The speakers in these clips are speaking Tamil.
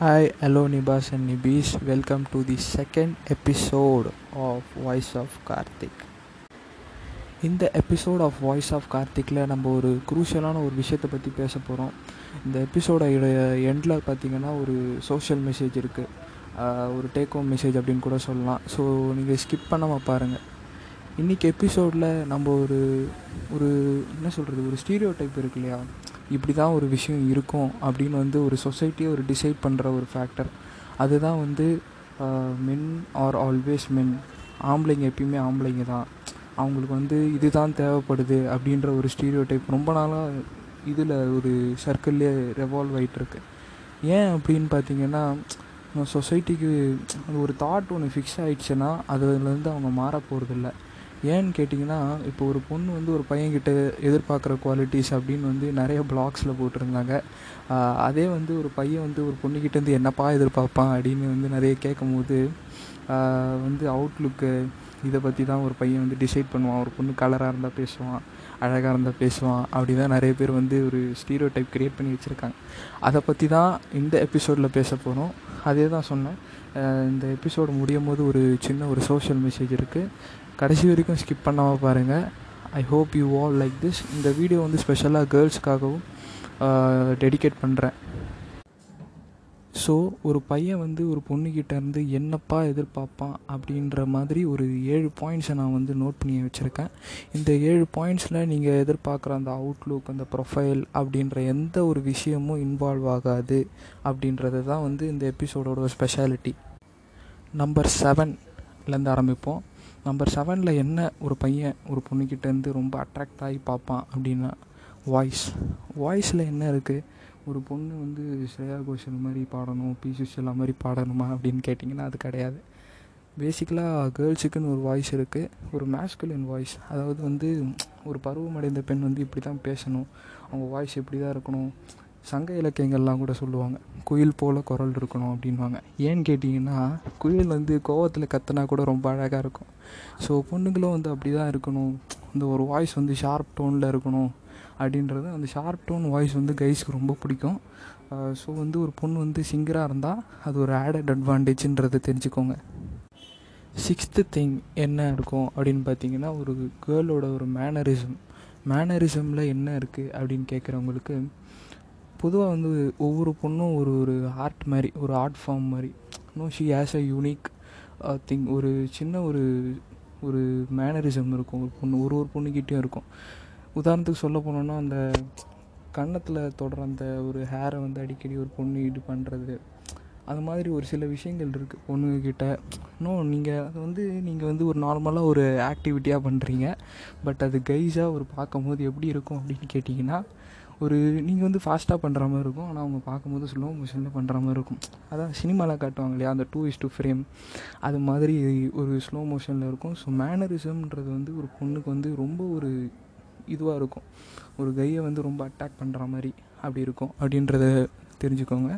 Hi, hello Nibas and Nibis. Welcome to the second episode of Voice of Karthik. இந்த எபிசோட் ஆஃப் வாய்ஸ் ஆஃப் கார்த்திக்கில் நம்ம ஒரு குரூஷியலான ஒரு விஷயத்தை பற்றி பேச போகிறோம் இந்த எபிசோட எண்டில் பார்த்தீங்கன்னா ஒரு சோஷியல் மெசேஜ் இருக்குது ஒரு டேக் ஹோம் மெசேஜ் அப்படின்னு கூட சொல்லலாம். ஸோ நீங்கள் ஸ்கிப் பண்ணாமல் பாருங்கள் இன்றைக்கி எபிசோடில் நம்ம ஒரு ஒரு என்ன சொல்கிறது ஒரு ஸ்டீரியோ டைப் இருக்கு இல்லையா? இப்படி தான் ஒரு விஷயம் இருக்கும் அப்படின்னு வந்து ஒரு சொசைட்டியை ஒரு டிசைட் பண்ணுற ஒரு ஃபேக்டர் அதுதான் வந்து மென் ஆர் ஆல்வேஸ் மென் ஆம்பளைங்க எப்பயுமே ஆம்பளைங்க தான். அவங்களுக்கு வந்து இதுதான் தேவைப்படுது அப்படின்ற ஒரு ஸ்டீரியோ டைப் ரொம்ப நாளாக இதில் ஒரு சர்க்கிள்லேயே ரெவால்வ் ஆகிட்டுருக்கு ஏன் அப்படின்னு பார்த்தீங்கன்னா சொசைட்டிக்கு அது ஒரு தாட் ஒன்று ஃபிக்ஸ் ஆகிடுச்சுன்னா அதுலேருந்து அவங்க மாற போகிறதில்ல ஏன்னு கேட்டிங்கன்னா இப்போ ஒரு பொண்ணு வந்து ஒரு பையன்கிட்ட எதிர்பார்க்குற குவாலிட்டிஸ் அப்படின்னு வந்து நிறைய பிளாக்ஸில் போட்டிருந்தாங்க. அதே வந்து ஒரு பையன் வந்து ஒரு பொண்ணுக்கிட்டேருந்து என்னப்பா எதிர்பார்ப்பான் அப்படின்னு வந்து நிறைய கேட்கும் போது வந்து அவுட்லுக்கு இதை பற்றி தான் ஒரு பையன் வந்து டிசைட் பண்ணுவான். ஒரு பொண்ணு கலராக இருந்தால் பேசுவான் அழகாக இருந்தால் பேசுவான் அப்படி தான் நிறைய பேர் வந்து ஒரு ஸ்டீரியோ டைப் க்ரியேட் பண்ணி வச்சுருக்காங்க. அதை பற்றி தான் இந்த எபிசோடில் பேச போகிறோம் அதே தான் சொன்னேன். இந்த எபிசோடு முடியும் போது ஒரு சின்ன ஒரு சோஷியல் மெசேஜ் இருக்குது கடைசி வரைக்கும் ஸ்கிப் பண்ணாமல் பாருங்கள் I hope you all like this இந்த வீடியோ வந்து ஸ்பெஷலாக கேர்ள்ஸ்க்காகவும் டெடிகேட் பண்ணுறேன் ஸோ ஒரு பையன் வந்து ஒரு பொண்ணுக்கிட்ட இருந்து என்னப்பா எதிர்பார்ப்பான்? அப்படின்ற மாதிரி ஒரு ஏழு பாயிண்ட்ஸை நான் வந்து நோட் பண்ணி வச்சுருக்கேன். இந்த ஏழு பாயிண்ட்ஸில் நீங்கள் எதிர்பார்க்குற அந்த அவுட்லுக் அந்த ப்ரொஃபைல் அப்படின்ற எந்த ஒரு விஷயமும் இன்வால்வ் ஆகாது அப்படின்றது தான் வந்து இந்த எபிசோடோட ஸ்பெஷாலிட்டி நம்பர் செவன்லேருந்து ஆரம்பிப்போம். நம்பர் செவனில் என்ன ஒரு பையன் ஒரு பொண்ணுக்கிட்டேருந்து ரொம்ப அட்ராக்ட் ஆகி பார்ப்பான் அப்படின்னா வாய்ஸ் வாய்ஸில் என்ன இருக்குது ஒரு பொண்ணு வந்து ஸ்ரேயா கோஷல் மாதிரி பாடணும் பி சுஷலா மாதிரி பாடணுமா அப்படின்னு கேட்டிங்கன்னா அது கிடையாது. பேசிக்கலாக கேர்ள்ஸுக்குன்னு ஒரு வாய்ஸ் இருக்குது ஒரு மேஸ்குலின் வாய்ஸ் அதாவது வந்து ஒரு பருவமடைந்த பெண் வந்து இப்படி தான் பேசணும். அவங்க வாய்ஸ் இப்படி தான் இருக்கணும்? சங்க இலக்கியங்கள்லாம் கூட சொல்லுவாங்க. குயில் போல் குரல் இருக்கணும் அப்படின்வாங்க ஏன்னு கேட்டிங்கன்னா குயில் வந்து கோவத்தில் கத்துனா கூட ரொம்ப அழகாக இருக்கும். ஸோ பொண்ணுங்களும் வந்து அப்படி தான் இருக்கணும். இந்த ஒரு வாய்ஸ் வந்து ஷார்ப் டோனில் இருக்கணும் அப்படின்றது அந்த ஷார்ப் டோன் வாய்ஸ் வந்து கைஸ்க்கு ரொம்ப பிடிக்கும். ஸோ வந்து ஒரு பொண்ணு வந்து சிங்கராக இருந்தால் அது ஒரு ஆடட் அட்வான்டேஜ்ன்றதை தெரிஞ்சுக்கோங்க. சிக்ஸ்த்து திங் என்ன இருக்கும் அப்படின்னு பார்த்தீங்கன்னா ஒரு கேர்ளோட ஒரு மேனரிசம் மேனரிசமில் என்ன இருக்குது அப்படின்னு கேட்குறவங்களுக்கு பொதுவாக வந்து ஒவ்வொரு பொண்ணும் ஒரு ஒரு ஆர்ட் மாதிரி ஒரு ஆர்ட் ஃபார்ம் மாதிரி. No she has a unique thing ஒரு சின்ன ஒரு ஒரு மேனரிசம் இருக்கும் ஒரு பொண்ணு. ஒரு ஒரு பொண்ணுக்கிட்டேயும் இருக்கும். உதாரணத்துக்கு சொல்ல போனோன்னா அந்த கன்னத்தில் தொடர அந்த ஒரு ஹேரை வந்து அடிக்கடி ஒரு பொண்ணு இது பண்ணுறது அது மாதிரி ஒரு சில விஷயங்கள் இருக்குது பொண்ணுங்கக்கிட்ட இன்னும் நீங்கள் அது வந்து நீங்கள் வந்து ஒரு நார்மலாக ஒரு ஆக்டிவிட்டியாக பண்ணுறீங்க பட் அது கைஸாக ஒரு பார்க்கும்போது எப்படி இருக்கும் அப்படின்னு கேட்டிங்கன்னா ஒரு நீங்கள் வந்து ஃபாஸ்ட்டாக பண்ணுற மாதிரி இருக்கும். ஆனால் அவங்க பார்க்கும்போது ஸ்லோ மோஷனில் பண்ணுற மாதிரி இருக்கும். அதான் சினிமாவில் காட்டுவாங்க இல்லையா? அந்த டூ இஸ் டூ ஃப்ரேம் அது மாதிரி ஒரு ஸ்லோ மோஷனில் இருக்கும். ஸோ மேனரிசம்ன்றது வந்து ஒரு பொண்ணுக்கு வந்து ரொம்ப ஒரு இதுவாக இருக்கும். ஒரு கையை வந்து ரொம்ப அட்டாக் பண்ணுற மாதிரி அப்படி இருக்கும். அப்படின்றத தெரிஞ்சுக்கோங்க.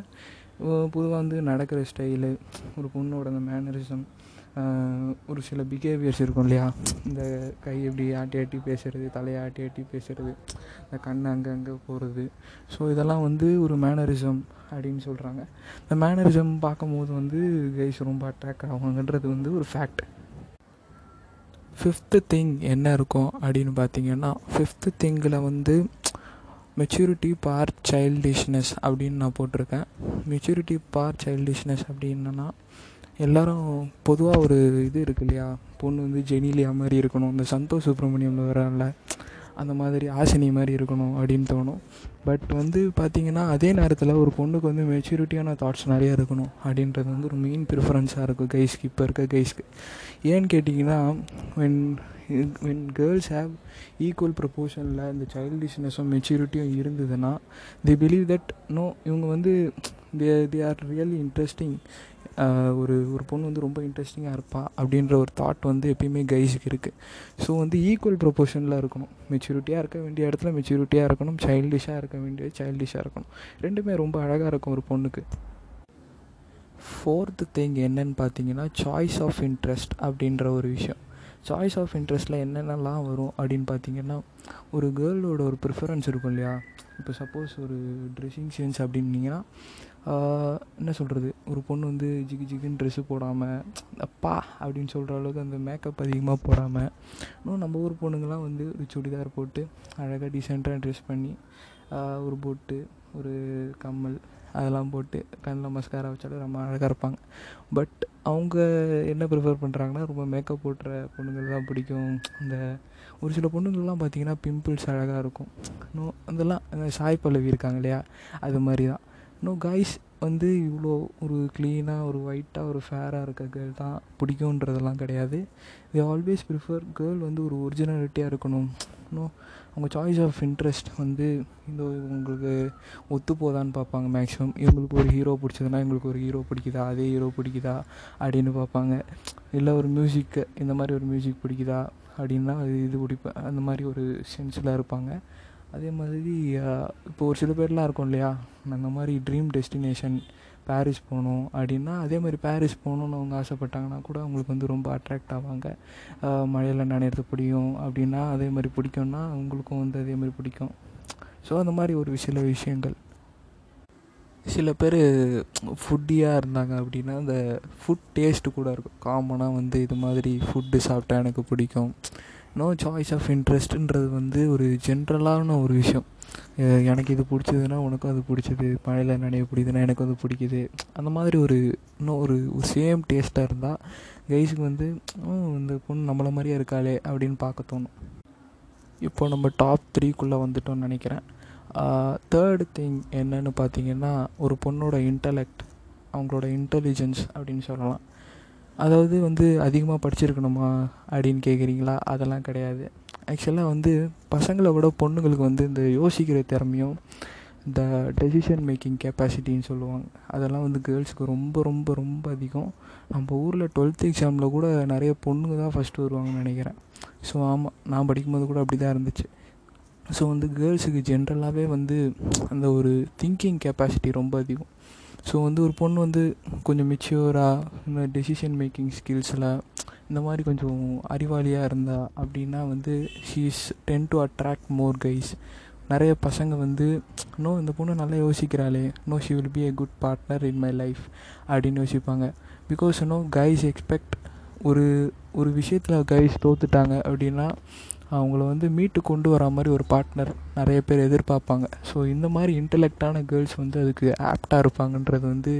பொதுவாக வந்து நடக்கிற ஸ்டைலு ஒரு பொண்ணோட அந்த மேனரிசம் ஒரு சில பிஹேவியர்ஸ் இருக்கும் இல்லையா? இந்த கை எப்படி ஆட்டி ஆட்டி பேசுகிறது தலையை ஆட்டி ஆட்டி பேசுகிறது இந்த கண் அங்கே அங்கே போகிறது ஸோ இதெல்லாம் வந்து ஒரு மேனரிசம் அப்படின்னு சொல்கிறாங்க இந்த மேனரிசம் பார்க்கும்போது வந்து கைஸ் ரொம்ப அட்ராக்ட் ஆகுங்கன்றது வந்து ஒரு ஃபேக்ட் ஃபிஃப்த்து திங் என்ன இருக்கும் அப்படின்னு பார்த்தீங்கன்னா ஃபிஃப்த்து திங்கில் வந்து மெச்சூரிட்டி பார் சைல்டிஷ்னஸ் அப்படின்னு நான் போட்டிருக்கேன். மெச்சூரிட்டி பார் சைல்டிஷ்னஸ் அப்படின்னா எல்லோரும் பொதுவாக ஒரு இது இருக்கு இல்லையா? பொண்ணு வந்து ஜெனிலியா மாதிரி இருக்கணும். இந்த சந்தோஷ் சுப்ரமணியமில் வரல அந்த மாதிரி ஆசினி மாதிரி இருக்கணும் அப்படின்னு தோணும். பட் வந்து பார்த்திங்கன்னா அதே நேரத்தில் ஒரு பொண்ணுக்கு வந்து மெச்சூரிட்டியான தாட்ஸ் நிறையா இருக்கணும் அப்படின்றது வந்து ஒரு மெயின் ப்ரிஃபரன்ஸாக இருக்கும் கைஸ்க்கு இப்போ இருக்க கைஸ்க்கு ஏன்னு கேட்டிங்கன்னா when when girls have equal ப்ரப்போர்ஷனில் இந்த சைல்டிஷ்னஸும் மெச்சூரிட்டியும் இருந்ததுன்னா தி பிலீவ் தட் நோ இவங்க வந்து they they are really interesting ஒரு ஒரு பொண்ணு வந்து ரொம்ப இன்ட்ரெஸ்டிங்காக இருப்பா அப்படின்ற ஒரு தாட் வந்து எப்பயுமே கைஸுக்கு இருக்குது ஸோ வந்து ஈக்குவல் ப்ரொபோஷனில் இருக்கணும். மெச்சூரிட்டியாக இருக்க வேண்டிய இடத்துல மெச்சூரிட்டியாக இருக்கணும். சைல்டிஷாக இருக்க வேண்டிய சைல்டிஷாக இருக்கணும். ரெண்டுமே ரொம்ப அழகாக இருக்கும் ஒரு பொண்ணுக்கு. ஃபோர்த்து திங் என்னன்னு பார்த்தீங்கன்னா சாய்ஸ் ஆஃப் இன்ட்ரெஸ்ட் அப்படின்ற ஒரு விஷயம். சாய்ஸ் ஆஃப் இன்ட்ரெஸ்ட்டில் என்னென்னலாம் வரும் அப்படின்னு பார்த்தீங்கன்னா ஒரு கேர்ளோட ஒரு ப்ரிஃபரன்ஸ் இருக்கும் இல்லையா? இப்போ சப்போஸ் ஒரு ட்ரெஸ்ஸிங் சென்ஸ் அப்படின்னீங்கன்னா என்ன சொல்கிறது ஒரு பொண்ணு வந்து ஜிகு ஜிகுன்னு ட்ரெஸ்ஸு போடாமல் அப்பா! அப்படின்னு சொல்கிற அளவுக்கு அந்த மேக்கப் அதிகமாக போடாமல் இன்னும் நம்ம ஊர் பொண்ணுங்கள்லாம் வந்து ஒரு சுடிதார் போட்டு அழகாக டீசெண்டாக ட்ரெஸ் பண்ணி ஒரு பொட்டு ஒரு கம்மல் அதெல்லாம் போட்டு கண்ணில் மஸ்காரா வச்சாலும் ரொம்ப அழகாக இருப்பாங்க. பட் அவங்க என்ன ப்ரிஃபர் பண்ணுறாங்கன்னா ரொம்ப மேக்கப் போடுற பொண்ணுங்கள் தான் பிடிக்கும். இந்த ஒரு சில பொண்ணுங்கள்லாம் பார்த்தீங்கன்னா பிம்பிள்ஸ் அழகாக இருக்கும். இன்னும் அதெல்லாம் சாய் பல்லவி இருக்காங்க இல்லையா? அது மாதிரி தான். இன்னும் காய்ஸ் வந்து இவ்வளோ ஒரு க்ளீனாக ஒரு ஒயிட்டாக ஒரு ஃபேராக இருக்க கேர்ள் தான் பிடிக்குன்றதெல்லாம் கிடையாது. தி ஆல்வேஸ் ப்ரிஃபர் கேர்ள் வந்து ஒரு ஒரிஜினாலிட்டியாக இருக்கணும். இன்னும் அவங்க சாய்ஸ் ஆஃப் இன்ட்ரெஸ்ட் வந்து இந்த உங்களுக்கு ஒத்து போதான்னு பார்ப்பாங்க மேக்ஸிமம் இவங்களுக்கு ஒரு ஹீரோ பிடிச்சதுன்னா எங்களுக்கு ஒரு ஹீரோ பிடிக்குதா? அதே ஹீரோ பிடிக்குதா? அப்படின்னு பார்ப்பாங்க. இல்லை ஒரு மியூசிக்கு இந்த மாதிரி ஒரு மியூசிக் பிடிக்குதா? அப்படின்னா அது இது பிடிப்பேன் அந்த மாதிரி ஒரு சென்ஸில் இருப்பாங்க. அதே மாதிரி இப்போ ஒரு சில பேர்லாம் இருக்கும் இல்லையா? அந்த மாதிரி ட்ரீம் டெஸ்டினேஷன் பாரிஸ் போகணும் அப்படின்னா அதே மாதிரி பாரிஸ் போகணுன்னு அவங்க ஆசைப்பட்டாங்கன்னா கூட அவங்களுக்கு வந்து ரொம்ப அட்ராக்ட் ஆவாங்க. மழையில் நனையிறது பிடிக்கும் அப்படின்னா அதே மாதிரி பிடிக்கும்னா அவங்களுக்கும் வந்து அதே மாதிரி பிடிக்கும். ஸோ அந்த மாதிரி ஒரு சில விஷயங்கள். சில பேர் ஃபுட்டியாக இருந்தாங்க அப்படின்னா அந்த ஃபுட் டேஸ்ட்டு கூட இருக்கும். காமனாக வந்து இது மாதிரி ஃபுட்டு சாப்பிட்டா எனக்கு பிடிக்கும். நோ சாய்ஸ் ஆஃப் இன்ட்ரெஸ்ட்டுன்றது வந்து ஒரு ஜென்ரலான ஒரு விஷயம். எனக்கு இது பிடிச்சதுன்னா உனக்கும் அது பிடிச்சது. மழையில் நினைவு பிடிக்குதுன்னா எனக்கு அது பிடிக்குது. அந்த மாதிரி ஒரு இன்னும் ஒரு சேம் டேஸ்ட்டாக இருந்தால் கைஸுக்கு வந்து இந்த பொண்ணு நம்மளை மாதிரியே இருக்காளே அப்படின்னு பார்க்க தோணும். இப்போ நம்ம டாப் த்ரீக்குள்ளே வந்துட்டோம்னு நினைக்கிறேன். தேர்டு திங் என்னன்னு பார்த்தீங்கன்னா ஒரு பொண்ணோட இன்டலெக்ட் அவங்களோட இன்டெலிஜென்ஸ் அப்படின்னு சொல்லலாம். அதாவது வந்து அதிகமாக படிச்சிருக்கணுமா அப்படின்னு கேட்குறீங்களா அதெல்லாம் கிடையாது. ஆக்சுவலாக வந்து பசங்களை விட பொண்ணுங்களுக்கு வந்து இந்த யோசிக்கிற திறமையும் இந்த டெசிஷன் மேக்கிங் கெப்பாசிட்டின்னு சொல்லுவாங்க. அதெல்லாம் வந்து கேர்ள்ஸுக்கு ரொம்ப ரொம்ப ரொம்ப அதிகம். நம்ம ஊரில் டுவெல்த் எக்ஸாமில் கூட நிறைய பொண்ணுங்க தான் ஃபஸ்ட்டு வருவாங்கன்னு நினைக்கிறேன். ஸோ ஆமாம் நான் படிக்கும்போது கூட அப்படி தான் இருந்துச்சு. ஸோ வந்து கேர்ள்ஸுக்கு ஜென்ரலாகவே வந்து அந்த ஒரு திங்கிங் கெப்பாசிட்டி ரொம்ப அதிகம். ஸோ வந்து ஒரு பொண்ணு வந்து கொஞ்சம் மெச்சியூராக இந்த டெசிஷன் மேக்கிங் ஸ்கில்ஸில் இந்த மாதிரி கொஞ்சம் அறிவாளியாக இருந்தா அப்படின்னா வந்து she's tend to attract more guys நிறைய பசங்க வந்து நோ இந்த பொண்ணு நல்லா யோசிக்கிறாளே. No she will be a good partner in my life அப்படின்னு யோசிப்பாங்க. பிகாஸ் நோ கைஸ் எக்ஸ்பெக்ட் ஒரு ஒரு விஷயத்தில் கைஸ் தோத்துட்டாங்க அப்படின்னா அவங்கள வந்து மீட்டு கொண்டு வர மாதிரி ஒரு பார்ட்னர் நிறைய பேர் எதிர்பார்ப்பாங்க. ஸோ இந்த மாதிரி இன்டலெக்டான கேர்ள்ஸ் வந்து அதுக்கு ஆப்டாக இருப்பாங்கன்றது வந்து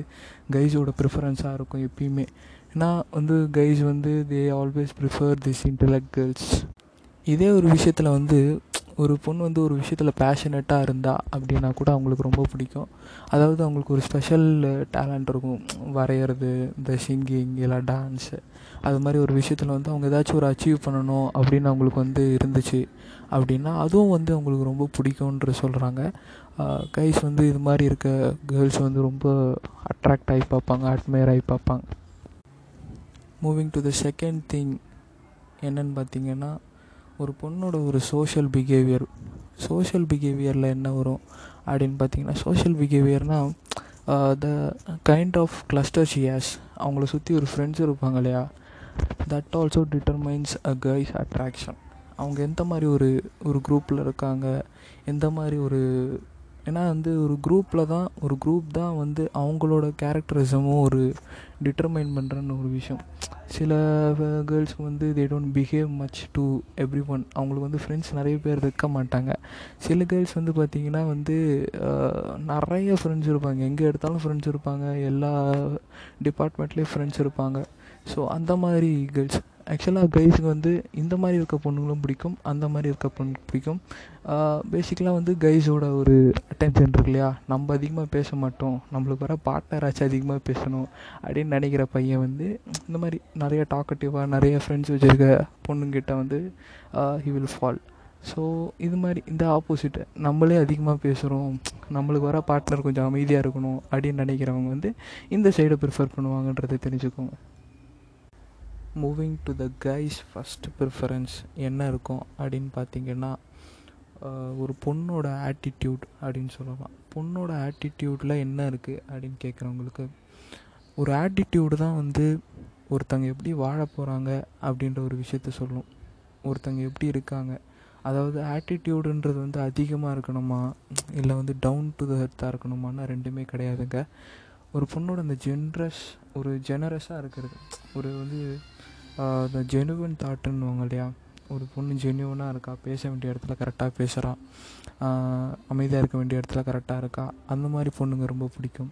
கைஸோட ப்ரிஃபரன்ஸாக இருக்கும் எப்பயுமே. ஏன்னா வந்து கைஸ் வந்து they always prefer this intellect girls இதே ஒரு விஷயத்தில் வந்து ஒரு பொண்ணு வந்து ஒரு விஷயத்தில் பேஷனட்டாக இருந்தா அப்படின்னா கூட அவங்களுக்கு ரொம்ப பிடிக்கும். அதாவது அவங்களுக்கு ஒரு ஸ்பெஷல் டேலண்ட் இருக்கும். வரைகிறது இந்த சிங்கிங் இல்லை டான்ஸு அது மாதிரி ஒரு விஷயத்தில் வந்து அவங்க ஏதாச்சும் ஒரு அச்சீவ் பண்ணணும் அப்படின்னு அவங்களுக்கு வந்து இருந்துச்சு. அப்படின்னா அதுவும் வந்து அவங்களுக்கு ரொம்ப பிடிக்கும்ன்ற சொல்கிறாங்க கைஸ் வந்து இது மாதிரி இருக்க கேர்ள்ஸ் வந்து ரொம்ப அட்ராக்ட் ஆகி பார்ப்பாங்க அட்மையர் ஆகி பார்ப்பாங்க. Moving to the second thing என்னன்னு பார்த்தீங்கன்னா ஒரு பொண்ணோட ஒரு சோஷியல் பிஹேவியர் சோஷியல் பிஹேவியரில் என்ன வரும் அப்படின்னு பார்த்தீங்கன்னா சோஷியல் பிஹேவியர்னால் த கைண்ட் ஆஃப் கிளஸ்டர் ஷியாஸ் அவங்கள சுற்றி ஒரு ஃப்ரெண்ட்ஸ் இருப்பாங்க இல்லையா? That also determines a guys attraction அவங்க எந்த மாதிரி ஒரு ஒரு குரூப்பில் இருக்காங்க எந்த மாதிரி ஒரு ஏன்னா வந்து ஒரு குரூப்பில் தான் ஒரு குரூப் தான் வந்து அவங்களோட கேரக்டரிசமும் ஒரு டிட்டர்மைன் பண்ணுறன்னு ஒரு விஷயம். சில கேர்ள்ஸ் வந்து they don't behave much to every one அவங்களுக்கு வந்து ஃப்ரெண்ட்ஸ் நிறைய பேர் இருக்க மாட்டாங்க. சில கேர்ள்ஸ் வந்து பார்த்திங்கன்னா வந்து நிறைய ஃப்ரெண்ட்ஸ் இருப்பாங்க. எங்கே எடுத்தாலும் ஃப்ரெண்ட்ஸ் இருப்பாங்க. எல்லா டிபார்ட்மெண்ட்லேயும் ஃப்ரெண்ட்ஸ் இருப்பாங்க. ஸோ அந்த மாதிரி கேர்ள்ஸ் ஆக்சுவலாக கைஸுக்கு வந்து இந்த மாதிரி இருக்க பொண்ணுங்களும் பிடிக்கும் அந்த மாதிரி இருக்க பொண்ணு பிடிக்கும். பேசிக்கலாக வந்து கைஸோட ஒரு அட்டென்ஷன் இருக்கு இல்லையா? நம்ம அதிகமாக பேச மாட்டோம். நம்மளுக்கு வர பார்ட்னராச்சும் அதிகமாக பேசணும் அப்படின்னு நினைக்கிற பையன் வந்து இந்த மாதிரி நிறைய டாக்கட்டிவாக நிறைய ஃப்ரெண்ட்ஸ் வச்சுருக்க பொண்ணுங்கிட்ட வந்து ஹி வில் ஃபால் ஸோ இது மாதிரி இந்த ஆப்போசிட்டு நம்மளே அதிகமாக பேசுகிறோம் நம்மளுக்கு வர பார்ட்னர் கொஞ்சம் அமைதியாக இருக்கணும் அப்படின்னு நினைக்கிறவங்க வந்து இந்த சைடை ப்ரிஃபர் பண்ணுவாங்கன்றதை தெரிஞ்சுக்கோங்க. Moving to the guys first preference என்ன இருக்கும் அப்படின்னு பார்த்தீங்கன்னா ஒரு பொண்ணோட ஆட்டிடியூட் அப்படின்னு சொல்லலாம். பொண்ணோட ஆட்டிடியூடில் என்ன இருக்குது அப்படின்னு கேட்குறவங்களுக்கு ஒரு ஆட்டிடியூடு தான் வந்து ஒருத்தங்க எப்படி வாழ போகிறாங்க அப்படின்ற ஒரு விஷயத்த சொல்லும். ஒருத்தங்க எப்படி இருக்காங்க. அதாவது ஆட்டிடியூடுன்றது வந்து அதிகமாக இருக்கணுமா? இல்லை வந்து டவுன் டு த எர்த்தாக இருக்கணுமான்னா ரெண்டுமே கிடையாதுங்க. ஒரு பொண்ணோட அந்த ஜென்ரஸ் ஒரு ஜெனரஸாக இருக்கிறது. ஒரு வந்து இந்த ஜெனுவின் தாட்டுன்னுவாங்க இல்லையா? ஒரு பொண்ணு ஜென்யூனாக இருக்கா? பேச வேண்டிய இடத்துல கரெக்டாக பேசுகிறா அமைதியாக இருக்க வேண்டிய இடத்துல கரெக்டாக இருக்கா? அந்த மாதிரி பொண்ணுங்க ரொம்ப பிடிக்கும்.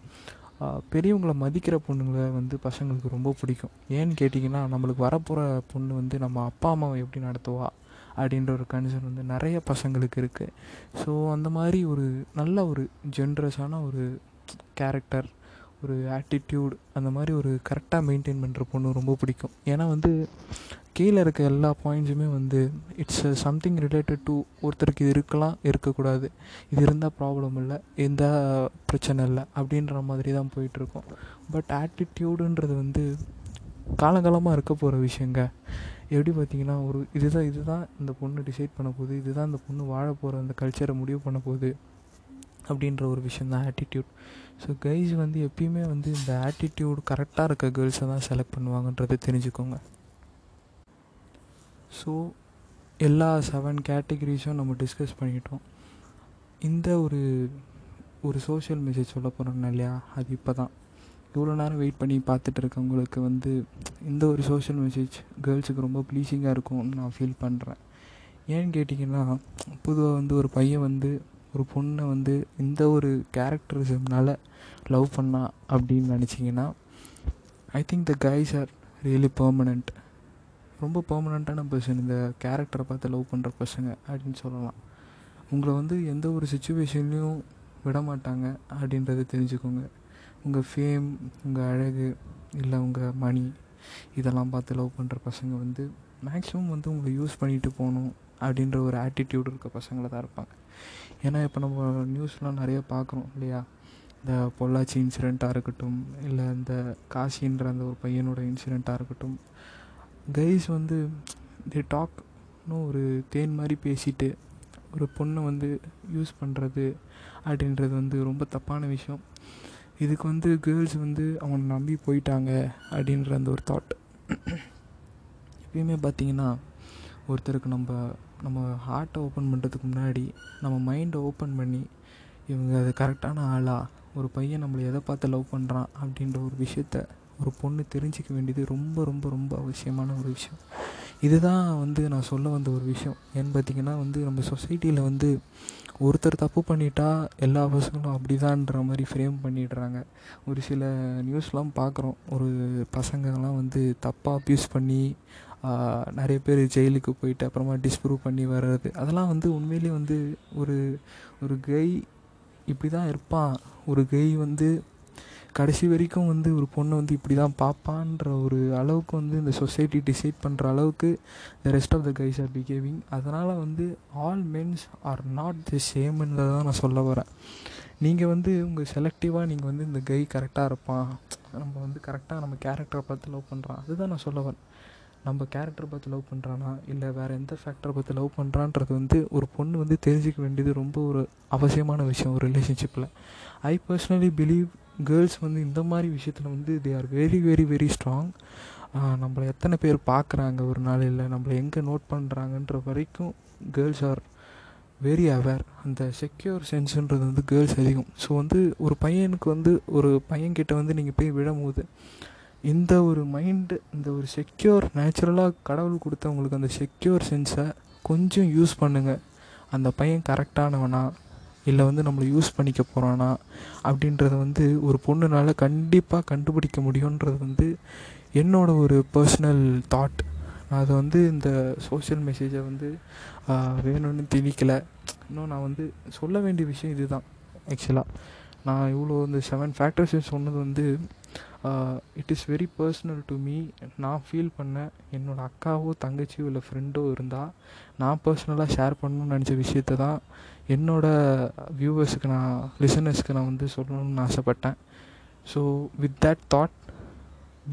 பெரியவங்களை மதிக்கிற பொண்ணுங்களை வந்து பசங்களுக்கு ரொம்ப பிடிக்கும். ஏன்னு கேட்டிங்கன்னா நம்மளுக்கு வரப்போகிற பொண்ணு வந்து நம்ம அப்பா அம்மாவை எப்படி நடத்துவா? அப்படின்ற ஒரு கன்சர்ன் வந்து நிறைய பசங்களுக்கு இருக்குது ஸோ அந்த மாதிரி ஒரு நல்ல ஒரு ஜென்ரஸான ஒரு கேரக்டர் ஒரு ஆட்டிட்யூட் அந்த மாதிரி ஒரு கரெக்டாக மெயின்டைன் பண்ணுற பொண்ணு ரொம்ப பிடிக்கும். ஏன்னா வந்து கீழே இருக்க எல்லா பாயிண்ட்ஸுமே வந்து இட்ஸ் சம்திங் ரிலேட்டட் டு ஒருத்தருக்கு இது இருக்கலாம் இருக்கக்கூடாது. இது இருந்தால் ப்ராப்ளம் இல்லை எந்த பிரச்சனை இல்லை அப்படின்ற மாதிரி தான் போயிட்டுருக்கோம். பட் ஆட்டிடியூடுன்றது வந்து காலங்காலமாக இருக்க போகிற விஷயங்க. எப்படி பார்த்தீங்கன்னா ஒரு இதுதான் இதுதான் இந்த பொண்ணு டிசைட் பண்ண போகுது இதுதான் இந்த பொண்ணு வாழ போகிற அந்த கல்ச்சரை முடிவு பண்ண போகுது. அப்படின்ற ஒரு விஷயம் தான் ஆட்டிடியூட் ஸோ கைஸ் வந்து எப்பயுமே வந்து இந்த ஆட்டிடியூட் கரெக்டாக இருக்க கேர்ள்ஸை தான் செலக்ட் பண்ணுவாங்கன்றதை தெரிஞ்சுக்கோங்க. ஸோ எல்லா செவன் கேட்டகரிஸும் நம்ம டிஸ்கஸ் பண்ணிட்டோம். இந்த ஒரு ஒரு சோஷியல் மெசேஜ் சொல்ல போகிறோம்னா இல்லையா? அது இப்போ தான் இவ்வளோ நேரம் வெயிட் பண்ணி பார்த்துட்டு இருக்கவங்களுக்கு வந்து இந்த ஒரு சோஷியல் மெசேஜ் கேர்ள்ஸுக்கு ரொம்ப ப்ளீஸிங்காக இருக்கும்னு நான் ஃபீல் பண்ணுறேன் ஏன்னு கேட்டிங்கன்னா பொதுவாக வந்து ஒரு பையன் வந்து ஒரு பொண்ணை வந்து இந்த ஒரு கேரக்டரிசம்னால் லவ் பண்ணா அப்படின்னு நினச்சிங்கன்னா I think the guys are really permanent ரொம்ப பர்மனண்ட்டான பர்சன் இந்த கேரக்டரை பார்த்து லவ் பண்ணுற பசங்க அப்படின்னு சொல்லலாம். உங்களை வந்து எந்த ஒரு சுச்சுவேஷன்லேயும் விட மாட்டாங்க அப்படின்றத தெரிஞ்சுக்கோங்க. உங்கள் ஃபேம் உங்கள் அழகு இல்லை உங்கள் மணி இதெல்லாம் பார்த்து லவ் பண்ணுற பசங்க வந்து மேக்ஸிமம் வந்து உங்களை யூஸ் பண்ணிட்டு போகணும். அப்படின்ற ஒரு ஆட்டிடியூடு இருக்க பசங்களை தான் இருப்பாங்க. ஏன்னா இப்போ நம்ம நியூஸ்லாம் நிறைய பார்க்குறோம் இல்லையா? இந்த பொள்ளாச்சி இன்சிடெண்ட்டாக இருக்கட்டும் இல்லை இந்த காசின்ற அந்த ஒரு பையனோட இன்சிடெண்ட்டாக இருக்கட்டும். கைஸ் வந்து தி டாக்னு ஒரு தேன் மாதிரி பேசிட்டு ஒரு பொண்ணை வந்து யூஸ் பண்ணுறது அப்படின்றது வந்து ரொம்ப தப்பான விஷயம். இதுக்கு வந்து கேர்ள்ஸ் வந்து அவனை நம்பி போயிட்டாங்க அப்படின்ற அந்த ஒரு தாட் எப்பயுமே பார்த்தீங்கன்னா ஒருத்தருக்கு நம்ம நம்ம ஹார்ட்டை ஓப்பன் பண்ணுறதுக்கு முன்னாடி நம்ம மைண்டை ஓப்பன் பண்ணி இவங்க அது கரெக்டான ஆளா? ஒரு பையன் நம்மளை எதை பார்த்து லவ் பண்ணுறான் அப்படின்ற ஒரு விஷயத்த ஒரு பொண்ணு தெரிஞ்சிக்க வேண்டியது ரொம்ப ரொம்ப ரொம்ப அவசியமான ஒரு விஷயம். இதுதான் வந்து நான் சொல்ல வந்த ஒரு விஷயம். ஏன்னு பார்த்தீங்கன்னா வந்து நம்ம சொசைட்டியில் வந்து ஒருத்தர் தப்பு பண்ணிட்டா எல்லா பசங்களும் அப்படிதான்ற மாதிரி ஃப்ரேம் பண்ணிடுறாங்க. ஒரு சில நியூஸ்லாம் பார்க்குறோம். ஒரு பசங்கள்லாம் வந்து தப்பாக அப்யூஸ் பண்ணி நிறைய பேர் ஜெயிலுக்கு போயிட்டு அப்புறமா டிஸ்ப்ரூவ் பண்ணி வர்றது. அதெல்லாம் வந்து உண்மையிலேயே வந்து ஒரு ஒரு கை இப்படி தான் இருப்பான். ஒரு கை வந்து கடைசி வரைக்கும் வந்து ஒரு பொண்ணை வந்து இப்படி தான் பார்ப்பான்ற ஒரு அளவுக்கு வந்து இந்த சொசைட்டி டிசைட் பண்ணுற அளவுக்கு the rest of the guys are behaving அதனால் வந்து all mens are not the சேம்ன்றதை தான் நான் சொல்ல வரேன். நீங்கள் வந்து உங்கள் செலக்டிவாக நீங்கள் வந்து இந்த கை கரெக்டாக இருப்பான். நம்ம வந்து கரெக்டாக நம்ம கேரக்டரை பார்த்து லவ் பண்ணுறான் அதுதான் நான் சொல்ல வரேன். நம்ம கேரக்டர் பார்த்து லவ் பண்ணுறானா இல்லை வேறு எந்த ஃபேக்டரை பார்த்து லவ் பண்ணுறான்றது வந்து ஒரு பொண்ணு வந்து தெரிஞ்சிக்க வேண்டியது ரொம்ப ஒரு அவசியமான விஷயம் ஒரு ரிலேஷன்ஷிப்பில் ஐ பர்சனலி பிலீவ் கேர்ள்ஸ் வந்து இந்த மாதிரி விஷயத்தில் வந்து they are very very very strong நம்மளை எத்தனை பேர் பார்க்குறாங்க ஒரு நாள் இல்லை நம்மளை எங்கே நோட் பண்ணுறாங்கன்ற வரைக்கும் கேர்ள்ஸ் ஆர் வெரி அவேர் அந்த செக்யூர் சென்ஸுன்றது வந்து கேர்ள்ஸ் அதிகம். ஸோ வந்து ஒரு பையனுக்கு வந்து ஒரு பையன்கிட்ட வந்து நீங்கள் போய் விழும்போது இந்த ஒரு மைண்டு இந்த ஒரு செக்யூர் நேச்சுரலாக கடவுள் கொடுத்தவங்களுக்கு அந்த செக்யூர் சென்ஸை கொஞ்சம் யூஸ் பண்ணுங்கள் அந்த பையன் கரெக்டானவனா இல்லை வந்து நம்மளை யூஸ் பண்ணிக்க போகிறானா அப்படின்றத வந்து ஒரு பொண்ணுனால கண்டிப்பாக கண்டுபிடிக்க முடியுன்றது வந்து என்னோட ஒரு பர்சனல் தாட் நான் அதை வந்து இந்த சோஷியல் மெசேஜை வந்து வேணும்னு திணிக்கலை. இன்னும் நான் வந்து சொல்ல வேண்டிய விஷயம் இதுதான் ஆக்சுவலாக நான் இவ்வளோ இந்த செவன் ஃபேக்டர்ஸ் சொன்னது வந்து it is very personal to me நான் ஃபீல் பண்ணேன் என்னோடய அக்காவோ தங்கச்சியோ இல்லை ஃப்ரெண்டோ இருந்தால் நான் பர்சனலாக ஷேர் பண்ணணும்னு நினச்ச விஷயத்த தான் என்னோடய வியூவர்ஸுக்கு நான் லிசனர்ஸ்க்கு நான் வந்து சொல்லணும்னு ஆசைப்பட்டேன். So with that thought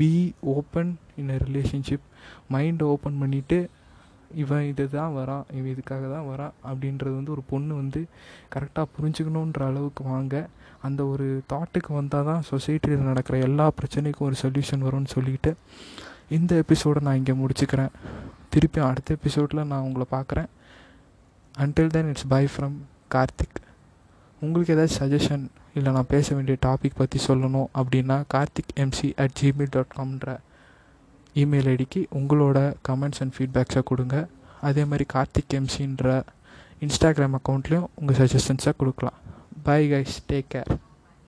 be open in a relationship மைண்டை ஓப்பன் பண்ணிவிட்டு இவன் இது தான் வரான் இவன் இதுக்காக தான் வரான் அப்படின்றது வந்து ஒரு பொண்ணு வந்து கரெக்டாக புரிஞ்சுக்கணுன்ற அளவுக்கு வாங்க. அந்த ஒரு தாட்டுக்கு வந்தால் தான் சொசைட்டியில் நடக்கிற எல்லா பிரச்சனைக்கும் ஒரு சொல்யூஷன் வரும்னு சொல்லிட்டு இந்த எபிசோடை நான் இங்கே முடிச்சுக்கிறேன். திருப்பி அடுத்த எபிசோடில் நான் உங்களை பார்க்குறேன். Until then it's bye from Karthik உங்களுக்கு ஏதாச்சும் சஜஷன் இல்லை நான் பேச வேண்டிய டாபிக் பற்றி சொல்லணும் அப்படின்னா Karthik MC at Gmail dot காம்ன்ற email ஐடிக்கு உங்களோட கமெண்ட்ஸ் அண்ட் ஃபீட்பேக்ஸை கொடுங்க. அதே மாதிரி கார்த்திக் எம்சின்ற இன்ஸ்டாகிராம் அக்கௌண்ட்லேயும் உங்கள் சஜஷன்ஸை கொடுக்கலாம். Bye guys take care